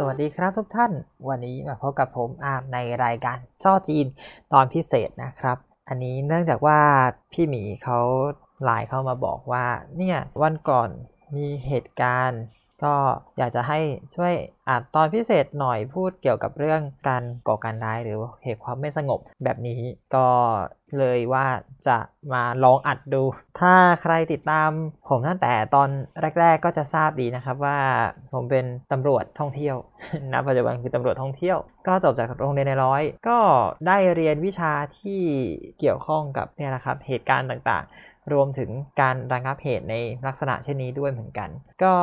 สวัสดีครับทุกท่าน วันนี้มาพบกับผมอาร์มในรายการจ้อจีนตอนพิเศษนะครับ อันนี้เนื่องจากว่าพี่หมีเขาไลน์เข้ามาบอกว่า เนี่ยวันก่อนมีเหตุการณ์ ก็อยากจะให้ช่วยอ่านตอนพิเศษหน่อยพูดเกี่ยวกับเรื่องการก่อการร้ายหรือเหตุความไม่สงบแบบนี้ ก็เลยว่าจะมาลองอัดดู ถ้าใครติดตามผมตั้งแต่ตอนแรก ๆ ก็จะทราบดีนะครับว่าผมเป็นตำรวจท่องเที่ยวนะปัจจุบันคือตำรวจท่องเที่ยว ก็จบจากโรงเรียนในร้อย ก็ได้เรียนวิชาที่เกี่ยวข้องกับเนี่ยนะครับเหตุการณ์ต่างๆ รวมถึงการระงับเหตุในลักษณะเช่นนี้ด้วยเหมือนกัน ก็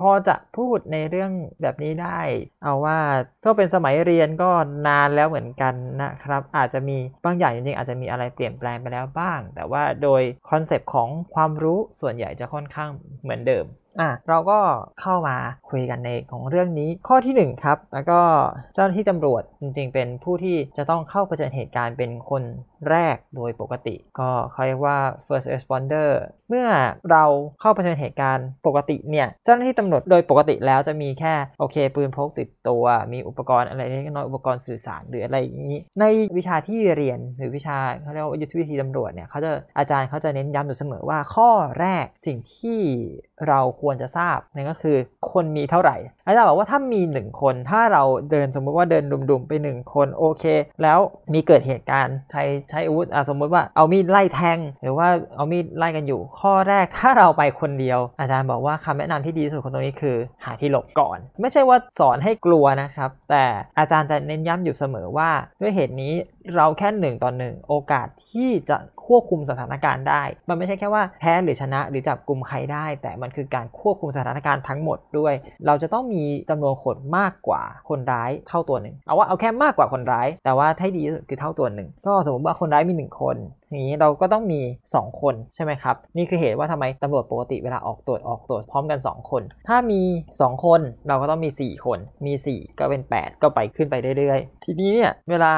พอจะพูดในเรื่องแบบนี้ได้ เอาว่าก็เป็นสมัยเรียนก็นานแล้วเหมือนกันนะครับ อาจจะมีบางอย่างจริงๆอาจจะมีอะไรเปลี่ยนแปลงไปแล้วบ้าง แต่ว่าโดยconcept ของความรู้ส่วนใหญ่จะค่อนข้างเหมือนเดิมอะเราก็เข้ามาคุยกันในของเรื่องนี้ข้อที่ 1 ครับ แล้วก็เจ้าหน้าที่ตำรวจจริงๆ เป็นผู้ที่จะต้องเข้าเผชิญเหตุการณ์เป็นคน แรกโดยปกติ ก็เขาเรียกว่า first responder เมื่อเราเข้าเผชิญเหตุการณ์ปกติเนี่ย เจ้าหน้าที่ตำรวจโดยปกติแล้วจะมีแค่โอเค ปืนพกติดตัว มีอุปกรณ์อะไรเล็กน้อยอุปกรณ์สื่อสารหรืออะไรอย่างนี้ ในวิชาที่เรียนหรือวิชาเขาเรียกว่ายุทธวิธีตำรวจเนี่ยเขาจะอาจารย์เขาจะเน้นย้ำอยู่เสมอว่าข้อแรกสิ่งที่เราควรจะทราบนั่นก็คือคนมีเท่าไหร่ อาจารย์บอกว่าถ้ามี1คน ถ้าเราเดินสมมุติว่าเดินดุมๆไป1คนโอเค แล้วมีเกิดเหตุการณ์ใครใช้อาวุธสมมติว่าเอามีดไล่แทง หรือว่าเอามีดไล่กันอยู่ ข้อแรกถ้าเราไปคนเดียว อาจารย์บอกว่าคำแนะนำที่ดีสุดของตรงนี้คือ หาที่หลบก่อน ไม่ใช่ว่าสอนให้กลัวนะครับ แต่อาจารย์จะเน้นย้ำอยู่เสมอว่าด้วยเหตุนี้ เราแค่หนึ่งต่อหนึ่งโอกาสที่จะควบคุมสถานการณ์ได้ มันไม่ใช่แค่ว่าแพ้หรือชนะหรือจับกลุ่มใครได้ แต่มันคือการควบคุมสถานการณ์ทั้งหมดด้วย เราจะต้องมีจำนวนคนมากกว่าคนร้ายเท่าตัวหนึ่งเอาว่าเอาแค่มากกว่าคนร้าย แต่ว่าให้ดีที่สุดคือเท่าตัวหนึ่งก็สมมติว่าคนร้ายมี 1 คน อย่างนี้เราก็ต้องมี 2 คนใช่ไหมครับ นี่คือเหตุว่าทำไมตำรวจปกติเวลาออกตรวจออกตรวจพร้อมกัน 2 คน ถ้ามี 2 คนเราก็ต้องมี 4 คน มี 4 ก็เป็น 8 ก็ไปขึ้นไปเรื่อยๆ ทีนี้เนี่ยเวลา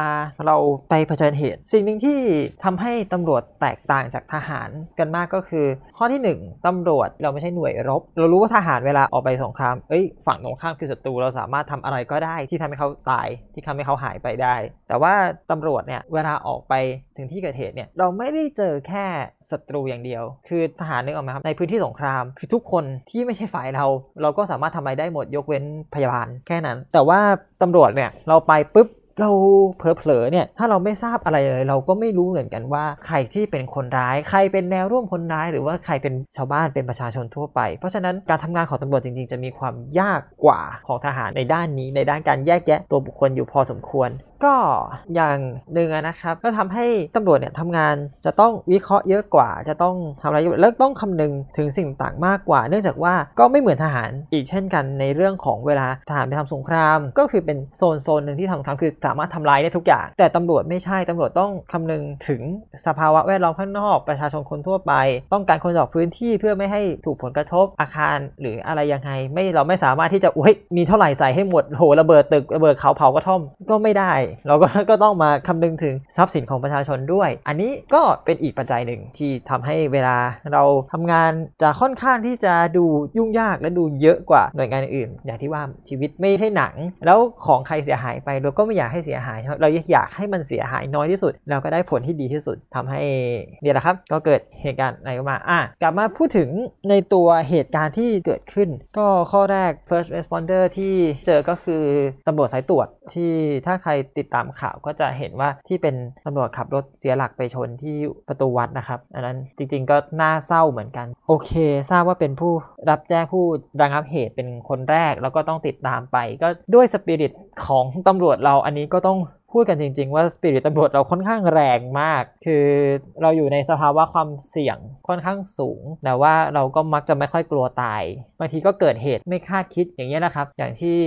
เราไปเผชิญเหตุ สิ่งหนึ่งที่ทำให้ตำรวจแตกต่างจากทหารกันมากก็คือ ข้อที่ 1ตำรวจเราไม่ใช่หน่วยรบ เรารู้ว่าทหารเวลาออกไปสงครามเอ้ยฝั่งตรงข้ามคือศัตรูเราสามารถทำอะไรก็ได้ที่ทำให้เขาตายที่ทำให้เขาหายไปได้ แต่ว่าตำรวจเนี่ยเวลาออกไปถึงที่เกิดเหตุเนี่ยเราไม่ได้เจอแค่ศัตรูอย่างเดียว คือทหารนึกออกไหมครับ ในพื้นที่สงคราม คือทุกคนที่ไม่ใช่ฝ่ายเรา เราก็สามารถทำอะไรได้หมดยกเว้นพยาบาลแค่นั้น แต่ว่าตำรวจเนี่ยเราไปปุ๊บเราเผลอๆเนี่ยถ้าเราไม่ทราบอะไรเลย เราก็ไม่รู้เหมือนกันว่า ใครที่เป็นคนร้ายใครเป็นแนวร่วมคนร้าย หรือว่าใครเป็นชาวบ้านเป็นประชาชนทั่วไป เพราะฉะนั้นการทำงานของตำรวจจริง ๆ จะมีความยากกว่าของทหารในด้านนี้ ในด้านการแยกแยะตัวบุคคลอยู่พอสมควร ก็อย่างหนึ่งนะครับ ก็ทำให้ตำรวจเนี่ยทำงานจะต้องวิเคราะห์เยอะกว่า จะต้องทำอะไรแล้วต้องคำนึงถึงสิ่งต่างมากกว่า เนื่องจากว่าก็ไม่เหมือนทหารอีกเช่นกันในเรื่องของเวลาทหารไปทำสงคราม ก็คือเป็นโซนโซนหนึ่งที่ทำสงครามคือสามารถทำลายได้ทุกอย่าง แต่ตำรวจไม่ใช่ตำรวจต้องคำนึงถึงสภาวะแวดล้อมข้างนอกประชาชนคนทั่วไป ต้องการคนออกพื้นที่เพื่อไม่ให้ถูกผลกระทบอาคารหรืออะไรยังไงไม่เราไม่สามารถที่จะอุ้ยมีเท่าไหร่ใส่ให้หมดโหระเบิดตึกระเบิดเขาเผากระท่อมก็ไม่ได้เราก็ก็ต้องมาคำนึงถึงทรัพย์สินของประชาชนด้วย อันนี้ก็เป็นอีกปัจจัยหนึ่งที่ทำให้เวลาเราทำงานจะค่อนข้างที่จะดูยุ่งยากและดูเยอะกว่าหน่วยงานอื่น อย่างที่ว่าชีวิตไม่ใช่หนัง แล้วของใครเสียหายไปเราก็ไม่อยากให้เสียหาย เราอยากให้มันเสียหายน้อยที่สุด เราก็ได้ผลที่ดีที่สุดทำให้เนี่ยแหละครับ ก็เกิดเหตุการณ์อะไรมาอะกลับมาพูดถึงในตัวเหตุการณ์ที่เกิดขึ้น ก็ข้อแรก first responder ที่เจอก็คือตำรวจสายตรวจที่ถ้าใครติดตามข่าวก็จะเห็นว่าที่เป็นตำรวจขับรถเสียหลักไปชนที่ประตูวัดนะครับ อันนั้นจริงๆก็น่าเศร้าเหมือนกัน โอเค ทราบว่าเป็นผู้รับแจ้งผู้ระงับเหตุเป็นคนแรกแล้วก็ต้องติดตามไป ก็ด้วยสปิริตของตำรวจเราอันนี้ก็ต้อง พูดกันจริง ๆ ว่าสปิริตตำรวจเราค่อนข้างแรงมาก คือเราอยู่ในสภาวะความเสี่ยงค่อนข้างสูง แต่ว่าเราก็มักจะไม่ค่อยกลัวตาย บางทีก็เกิดเหตุไม่คาดคิดอย่างนี้นะครับ อย่างที่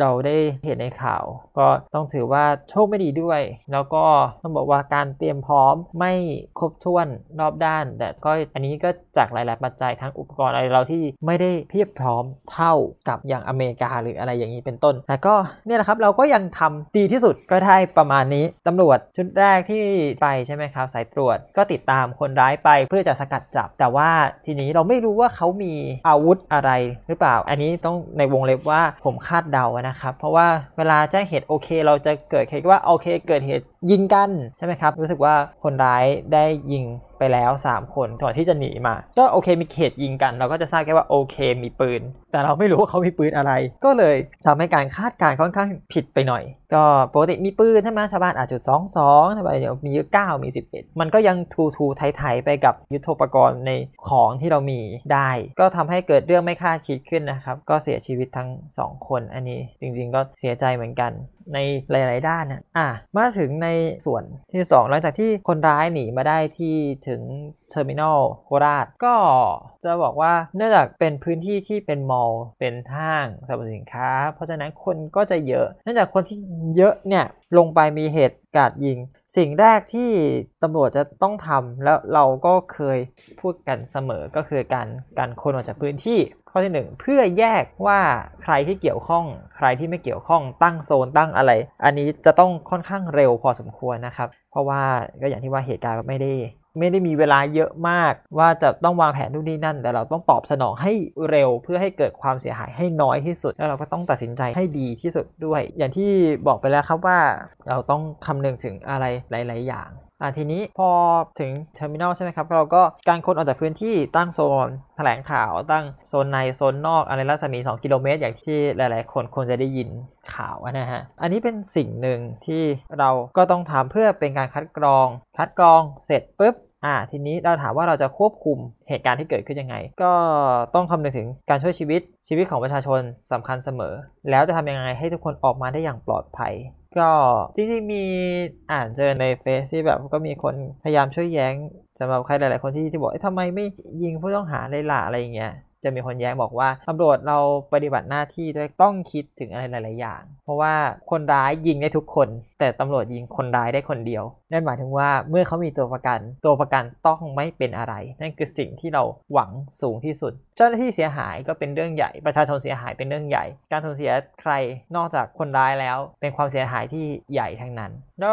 เราได้เห็นในข่าว ก็ต้องถือว่าโชคไม่ดีด้วย แล้วก็ต้องบอกว่าการเตรียมพร้อมไม่ครบถ้วนรอบด้าน แต่ก็อันนี้ก็จากหลาย ๆ ปัจจัยทั้งอุปกรณ์อะไรเราที่ไม่ได้เพียบพร้อมเท่ากับอย่างอเมริกาหรืออะไรอย่างนี้เป็นต้น แต่ก็เนี่ยแหละครับเราก็ยังทำดีที่สุดก็ได้ประมาณนี้ตำรวจชุดแรกที่ไปใช่ไหมครับสายตรวจก็ติดตามคนร้ายไปเพื่อจะสกัดจับ แต่ว่าทีนี้เราไม่รู้ว่าเขามีอาวุธอะไรหรือเปล่า อันนี้ต้องในวงเล็บว่าผมคาดเดานะครับ เพราะว่าเวลาแจ้งเหตุโอเค เราจะเกิดเหตุว่าโอเค เกิดเหตุยิงกันใช่ไหมครับรู้สึกว่าคนร้ายได้ยิง ไปแล้ว 3 คนก่อนที่จะหนีมา ก็โอเคมีเหตุยิงกัน เราก็จะทราบแค่ว่าโอเคมีปืน แต่เราไม่รู้ว่าเขามีปืนอะไร ก็เลยทำให้การคาดการณ์ค่อนข้างผิดไปหน่อย ก็ปกติมีปืนใช่ไหมชาวบ้านอาจจุดสองสองทำไมเดี๋ยวมีเก้ามี11มันก็ยังทูทูไทยๆไปกับยุทโธปกรณ์ในของที่เรามีได้ ก็ทำให้เกิดเรื่องไม่คาดคิดขึ้นนะครับก็เสียชีวิตทั้ง 2 คนอันนี้จริงๆก็เสียใจเหมือนกันในหลาย ๆ ด้านนะอะมาถึงในส่วนที่ 2 หลังจากที่คนร้ายหนีมาได้ที่ถึง Terminal โคราช ก็จะบอกว่าเนื่องจากเป็นพื้นที่ที่เป็น mall เป็นห้างสรรพสินค้า เพราะฉะนั้นคนก็จะเยอะ เนื่องจากคนที่เยอะเนี่ยลงไปมีเหตุการณ์ยิง สิ่งแรกที่ตำรวจจะต้องทำแล้วเราก็เคยพูดกันเสมอก็คือการการคนออกจากพื้นที่ข้อที่ 1 เพื่อแยกว่าใครที่เกี่ยวข้อง ใครที่ไม่เกี่ยวข้องตั้งโซนตั้งอะไร อันนี้จะต้องค่อนข้างเร็วพอสมควรนะครับ เพราะว่าก็อย่างที่ว่าเหตุการณ์ไม่ได้ ไม่ได้มีเวลาเยอะมาก ว่าจะต้องวางแผนนู่นนี่นั่น แต่เราต้องตอบสนองให้เร็วเพื่อให้เกิดความเสียหายให้น้อยที่สุด แล้วเราก็ต้องตัดสินใจให้ดีที่สุดด้วย อย่างที่บอกไปแล้วครับว่าเราต้องคำนึงถึงอะไรหลาย ๆ อย่าง อะทีนี้พอถึง Terminal ใช่ไหมครับเราก็การคนออกจากพื้นที่ตั้งโซนแถลงข่าวตั้งโซนในโซนนอกอะไรรัศมี 2 กิโลเมตร อย่างที่หลาย ๆ คนควรจะได้ยินข่าวนะฮะ อันนี้เป็นสิ่งหนึ่งที่เราก็ต้องทำเพื่อเป็นการคัดกรอง คัดกรองเสร็จปุ๊บ อ่าทีนี้เราถามว่าเราจะควบคุมเหตุการณ์ที่เกิดขึ้นยังไง ก็ต้องคำนึงถึงการช่วยชีวิตชีวิตของประชาชนสำคัญเสมอ แล้วจะทำยังไงให้ทุกคนออกมาได้อย่างปลอดภัย ก็จริงๆมีอ่านเจอในเฟซที่แบบก็มีคนพยายามช่วยแย้งสำหรับใครหลายๆคนที่ที่บอกทำไมไม่ยิงผู้ต้องหาเลยล่ะอะไรอย่างเงี้ย จะมีคนแย้งบอกว่าตำรวจเราปฏิบัติหน้าที่ด้วยต้องคิดถึงอะไรหลาย ๆ อย่าง เพราะว่าคนร้ายยิงได้ทุกคน แต่ตำรวจยิงคนร้ายได้คนเดียว นั่นหมายถึงว่าเมื่อเขามีตัวประกัน ตัวประกันต้องไม่เป็นอะไร นั่นคือสิ่งที่เราหวังสูงที่สุด เจ้าหน้าที่เสียหายก็เป็นเรื่องใหญ่ ประชาชนเสียหายเป็นเรื่องใหญ่ การสูญเสียใครนอกจากคนร้ายแล้ว เป็นความเสียหายที่ใหญ่ทั้งนั้นก็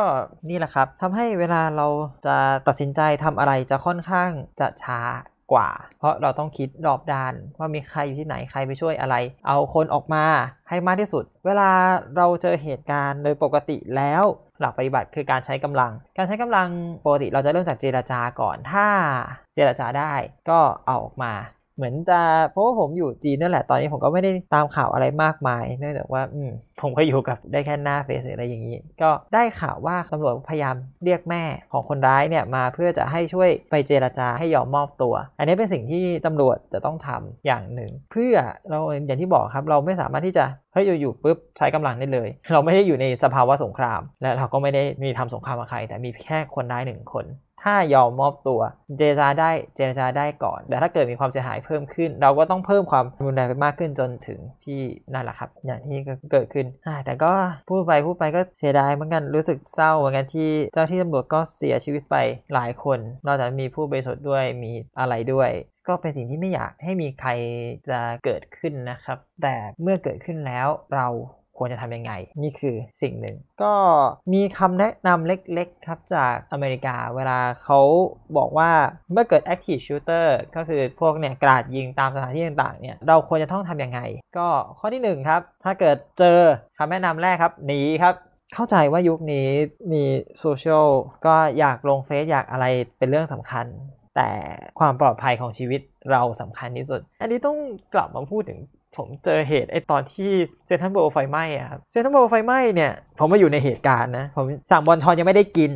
นี่แหละครับทำให้เวลาเราจะตัดสินใจทำอะไรจะค่อนข้างจะช้า กว่า เพราะเราต้องคิดรอบด้านว่ามีใครอยู่ที่ไหนใครไปช่วยอะไร เอาคนออกมาให้มากที่สุด เวลาเราเจอเหตุการณ์โดยปกติแล้วหลักปฏิบัติคือการใช้กำลัง การใช้กำลังปกติเราจะเริ่มจากเจราจาก่อน ถ้าเจราจาได้ก็เอาออกมา เหมือนจะเพราะว่าผมอยู่จีนนั่นแหละตอนนี้ผมก็ไม่ได้ตามข่าวอะไรมากมายเนื่องจากว่าอืมผมก็อยู่กับได้แค่หน้าเฟซอะไรอย่างนี้ ก็ได้ข่าวว่าตำรวจพยายามเรียกแม่ของคนร้ายเนี่ยมาเพื่อจะให้ช่วยไปเจราจาให้ยอมมอบตัว อันนี้เป็นสิ่งที่ตำรวจจะต้องทำอย่างหนึ่ง เพื่อเราอย่างที่บอกครับเราไม่สามารถที่จะเฮ้ยอยู่ๆปุ๊บใช้กำลังได้เลย เราไม่ได้อยู่ในสภาวะสงคราม และเราก็ไม่ได้มีทำสงครามกับใคร แต่มีแค่คนร้ายหนึ่งคน ถ้ายอมมอบตัวเจรจาได้เจรจาได้ก่อน แต่ถ้าเกิดมีความเสียหายเพิ่มขึ้น เราก็ต้องเพิ่มความรุนแรงไปมากขึ้นจนถึงที่นั่นแหละครับ อย่างที่เกิดขึ้นแต่ก็พูดไปพูดไปก็เสียดายเหมือนกันรู้สึกเศร้าเหมือนกันที่เจ้าที่ตำรวจก็เสียชีวิตไปหลายคน นอกจากมีผู้บริสุทธิ์ด้วยมีอะไรด้วยก็เป็นสิ่งที่ไม่อยากให้มีใครจะเกิดขึ้นนะครับ แต่เมื่อเกิดขึ้นแล้วเรา ควรจะทำยังไง นี่คือสิ่งหนึ่ง ก็มีคำแนะนำเล็กๆ ครับจากอเมริกาเวลาเขาบอกว่าเมื่อเกิด active shooter ก็คือพวกเนี่ยกราดยิงตามสถานที่ต่างๆเนี่ยเราควรจะต้องทำยังไง ก็ข้อที่ 1 ครับ ถ้าเกิดเจอคำแนะนำแรกครับหนีครับเข้าใจว่ายุคนี้มีโซเชียลก็อยากลงเฟซอยากอะไรเป็นเรื่องสำคัญ แต่ความปลอดภัยของชีวิตเราสำคัญที่สุด อันนี้ต้องกลับมาพูดถึง ผมเจอเหตุไอตอนที่เซนทันโบไฟไหม้อะครับเซนทันโบไฟไหม้เนี่ย ผมมาอยู่ในเหตุการณ์นะ ผมสั่งบอลชอนยังไม่ได้กิน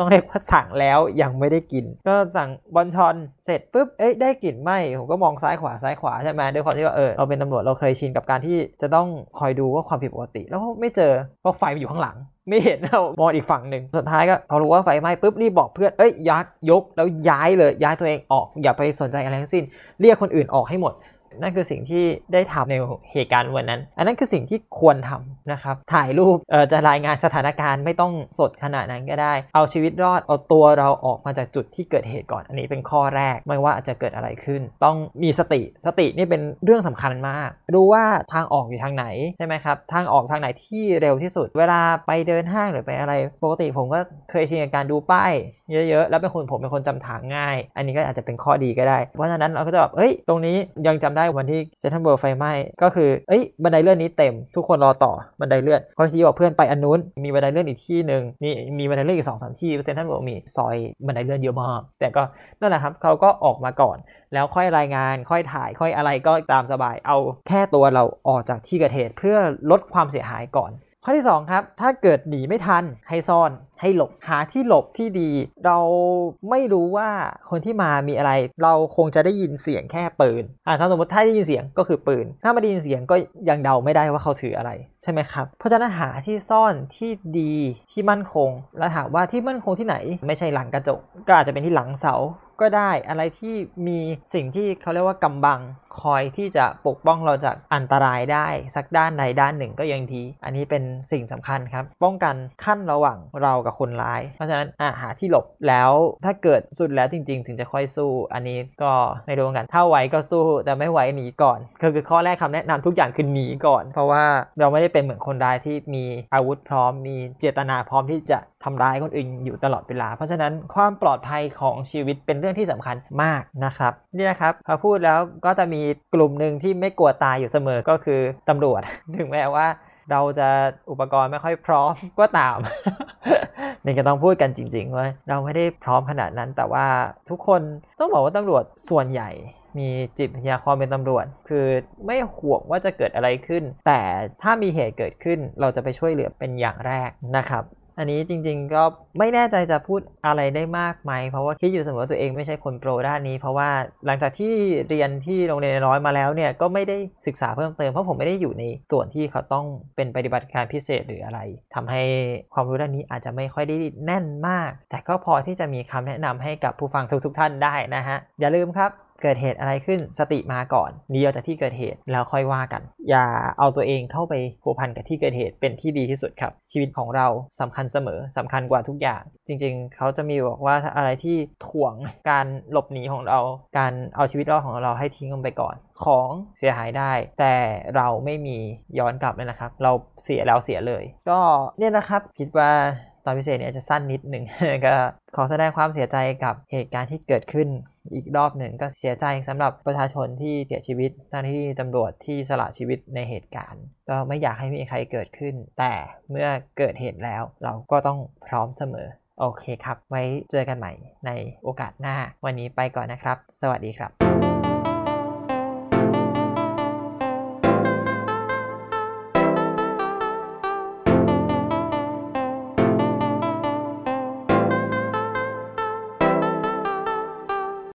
ต้องเรียกว่าสั่งแล้วยังไม่ได้กิน ก็สั่งบอลชอนเสร็จปุ๊บเอ้ยได้กลิ่นไหม้ผมก็มองซ้ายขวาซ้ายขวาใช่ไหมด้วยความที่ว่าเออเราเป็นตำรวจเราเคยชินกับการที่จะต้องคอยดูว่าความผิดปกติ แล้วไม่เจอเพราะไฟมันอยู่ข้างหลังไม่เห็นเรามองอีกฝั่งหนึ่งสุดท้ายก็พอรู้ว่าไฟไหม้ปุ๊บรีบบอกเพื่อนเอ้ยยักยกแล้วย้ายเลยย้ายตัวเองออกอย่าไปสนใจอะไรทั้งสิ้น เรียกคนอื่นออกให้หมด นั่นคือสิ่งที่ได้ทำในเหตุการณ์วันนั้น อันนั้นคือสิ่งที่ควรทำนะครับ ถ่ายรูปจะรายงานสถานการณ์ไม่ต้องสดขนาดนั้นก็ได้ เอาชีวิตรอด เอาตัวเราออกมาจากจุดที่เกิดเหตุก่อน อันนี้เป็นข้อแรก ไม่ว่าจะเกิดอะไรขึ้น ต้องมีสติ สตินี่เป็นเรื่องสำคัญมาก รู้ว่าทางออกอยู่ทางไหนใช่ไหมครับ ทางออกทางไหนที่เร็วที่สุด เวลาไปเดินห้างหรือไปอะไร ปกติผมก็เคยชินกับการดูป้ายเยอะๆ แล้วเป็นคนผมเป็นคนจำทางง่าย อันนี้ก็อาจจะเป็นข้อดีก็ได้ เพราะฉะนั้นเราก็จะแบบเอ้ย ตรงนี้ยังจำได้วันที่เซ็นทรัลเวิลด์ไฟไหม้ก็คือเอ้ยบันไดเลื่อนนี้เต็มทุกคนรอต่อบันไดเลื่อนพอที่บอกเพื่อนไปอันนู้นมีบันไดเลื่อนอีกที่หนึ่งมีมีบันไดเลื่อนอีกสองสามที่เซ็นทรัลเวิลด์มีซอยบันไดเลื่อนเยอะมากแต่ก็นั่นแหละครับเขาก็ออกมาก่อน แล้วค่อยรายงานค่อยถ่ายค่อยอะไรก็ตามสบายเอาแค่ตัวเราออกจากที่เกิดเหตุเพื่อลดความเสียหายก่อน ข้อที่ 2 ครับ ถ้าเกิดหนีไม่ทันให้ซ่อนให้หลบหาที่หลบที่ดี เราไม่รู้ว่าคนที่มามีอะไร เราคงจะได้ยินเสียงแค่ปืนอ่าถ้าสมมติถ้าได้ยินเสียงก็คือปืน ถ้าไม่ได้ยินเสียงก็ยังเดาไม่ได้ว่าเขาถืออะไรใช่ไหมครับ เพราะฉะนั้นหาที่ซ่อนที่ดีที่มั่นคง แล้วถามว่าที่มั่นคงที่ไหน ไม่ใช่หลังกระจกก็อาจจะเป็นที่หลังเสา ก็ได้ อะไรที่มีสิ่งที่เขาเรียกว่ากำบังคอยที่จะปกป้องเราจากอันตรายได้ สักด้านใดด้านหนึ่งก็ยังดี อันนี้เป็นสิ่งสำคัญครับ ป้องกันขั้นระหว่างเรากับคนร้าย เพราะฉะนั้นอาหาที่หลบแล้วถ้าเกิดสุดแล้วจริง ๆ ถึงจะค่อยสู้ อันนี้ก็ไม่รู้กัน ถ้าไหวก็สู้แต่ไม่ไหวหนีก่อนคือข้อแรกคำแนะนำทุกอย่างคือหนีก่อน เพราะว่าเราไม่ได้เป็นเหมือนคนร้ายที่มีอาวุธพร้อมมีเจตนาพร้อมที่จะ ทำร้ายคนอื่นอยู่ตลอดเวลา เพราะฉะนั้นความปลอดภัยของชีวิตเป็นเรื่องที่สำคัญมากนะครับนี่นะครับพอพูดแล้วก็จะมีกลุ่มหนึ่งที่ไม่กลัวตายอยู่เสมอก็คือตำรวจถึงแม้ว่าเราจะอุปกรณ์ไม่ค่อยพร้อมก็ตามนี่ก็ต้องพูดกันจริงๆว่าเราไม่ได้พร้อมขนาดนั้น แต่ว่าทุกคนต้องบอกว่าตำรวจส่วนใหญ่มีจิตวิทยาความเป็นตำรวจ คือไม่ห่วงว่าจะเกิดอะไรขึ้น แต่ถ้ามีเหตุเกิดขึ้นเราจะไปช่วยเหลือเป็นอย่างแรกนะครับ อันนี้จริงๆก็ไม่แน่ใจจะพูดอะไรได้มากไหม เพราะว่าคิดอยู่เสมอว่าตัวเองไม่ใช่คนโปรด้านนี้ เพราะว่าหลังจากที่เรียนที่โรงเรียนน้อยมาแล้วเนี่ยก็ไม่ได้ศึกษาเพิ่มเติมเพราะผมไม่ได้อยู่ในส่วนที่เขาต้องเป็นปฏิบัติการพิเศษหรืออะไรทำให้ความรู้ด้านนี้อาจจะไม่ค่อยได้แน่นมาก แต่ก็พอที่จะมีคำแนะนำให้กับผู้ฟังทุกๆท่านได้นะฮะอย่าลืมครับ เกิดเหตุอะไรขึ้นสติมาก่อนนีออกจากที่เกิดเหตุแล้วค่อยว่ากัน อย่าเอาตัวเองเข้าไปผูกพันกับที่เกิดเหตุเป็นที่ดีที่สุดครับ ชีวิตของเราสำคัญเสมอสำคัญกว่าทุกอย่าง จริง ๆ เขาจะมีบอกว่าอะไรที่ถ่วงการหลบหนีของเรา การเอาชีวิตรอดของเราให้ทิ้งลงไปก่อน ของเสียหายได้ แต่เราไม่มีย้อนกลับเลยนะครับ เราเสียแล้วเสียเลย ก็เนี่ยนะครับคิดว่าตอนพิเศษเนี่ยจะสั้นนิดหนึ่งก็ขอแสดงความเสียใจกับเหตุการณ์ที่เกิดขึ้น อีกรอบหนึ่งก็เสียใจสำหรับประชาชนที่เสียชีวิตหน้าที่ตำรวจที่สละชีวิตในเหตุการณ์ ก็ไม่อยากให้มีใครเกิดขึ้น แต่เมื่อเกิดเหตุแล้วเราก็ต้องพร้อมเสมอ โอเคครับ ไว้เจอกันใหม่ในโอกาสหน้า วันนี้ไปก่อนนะครับ สวัสดีครับ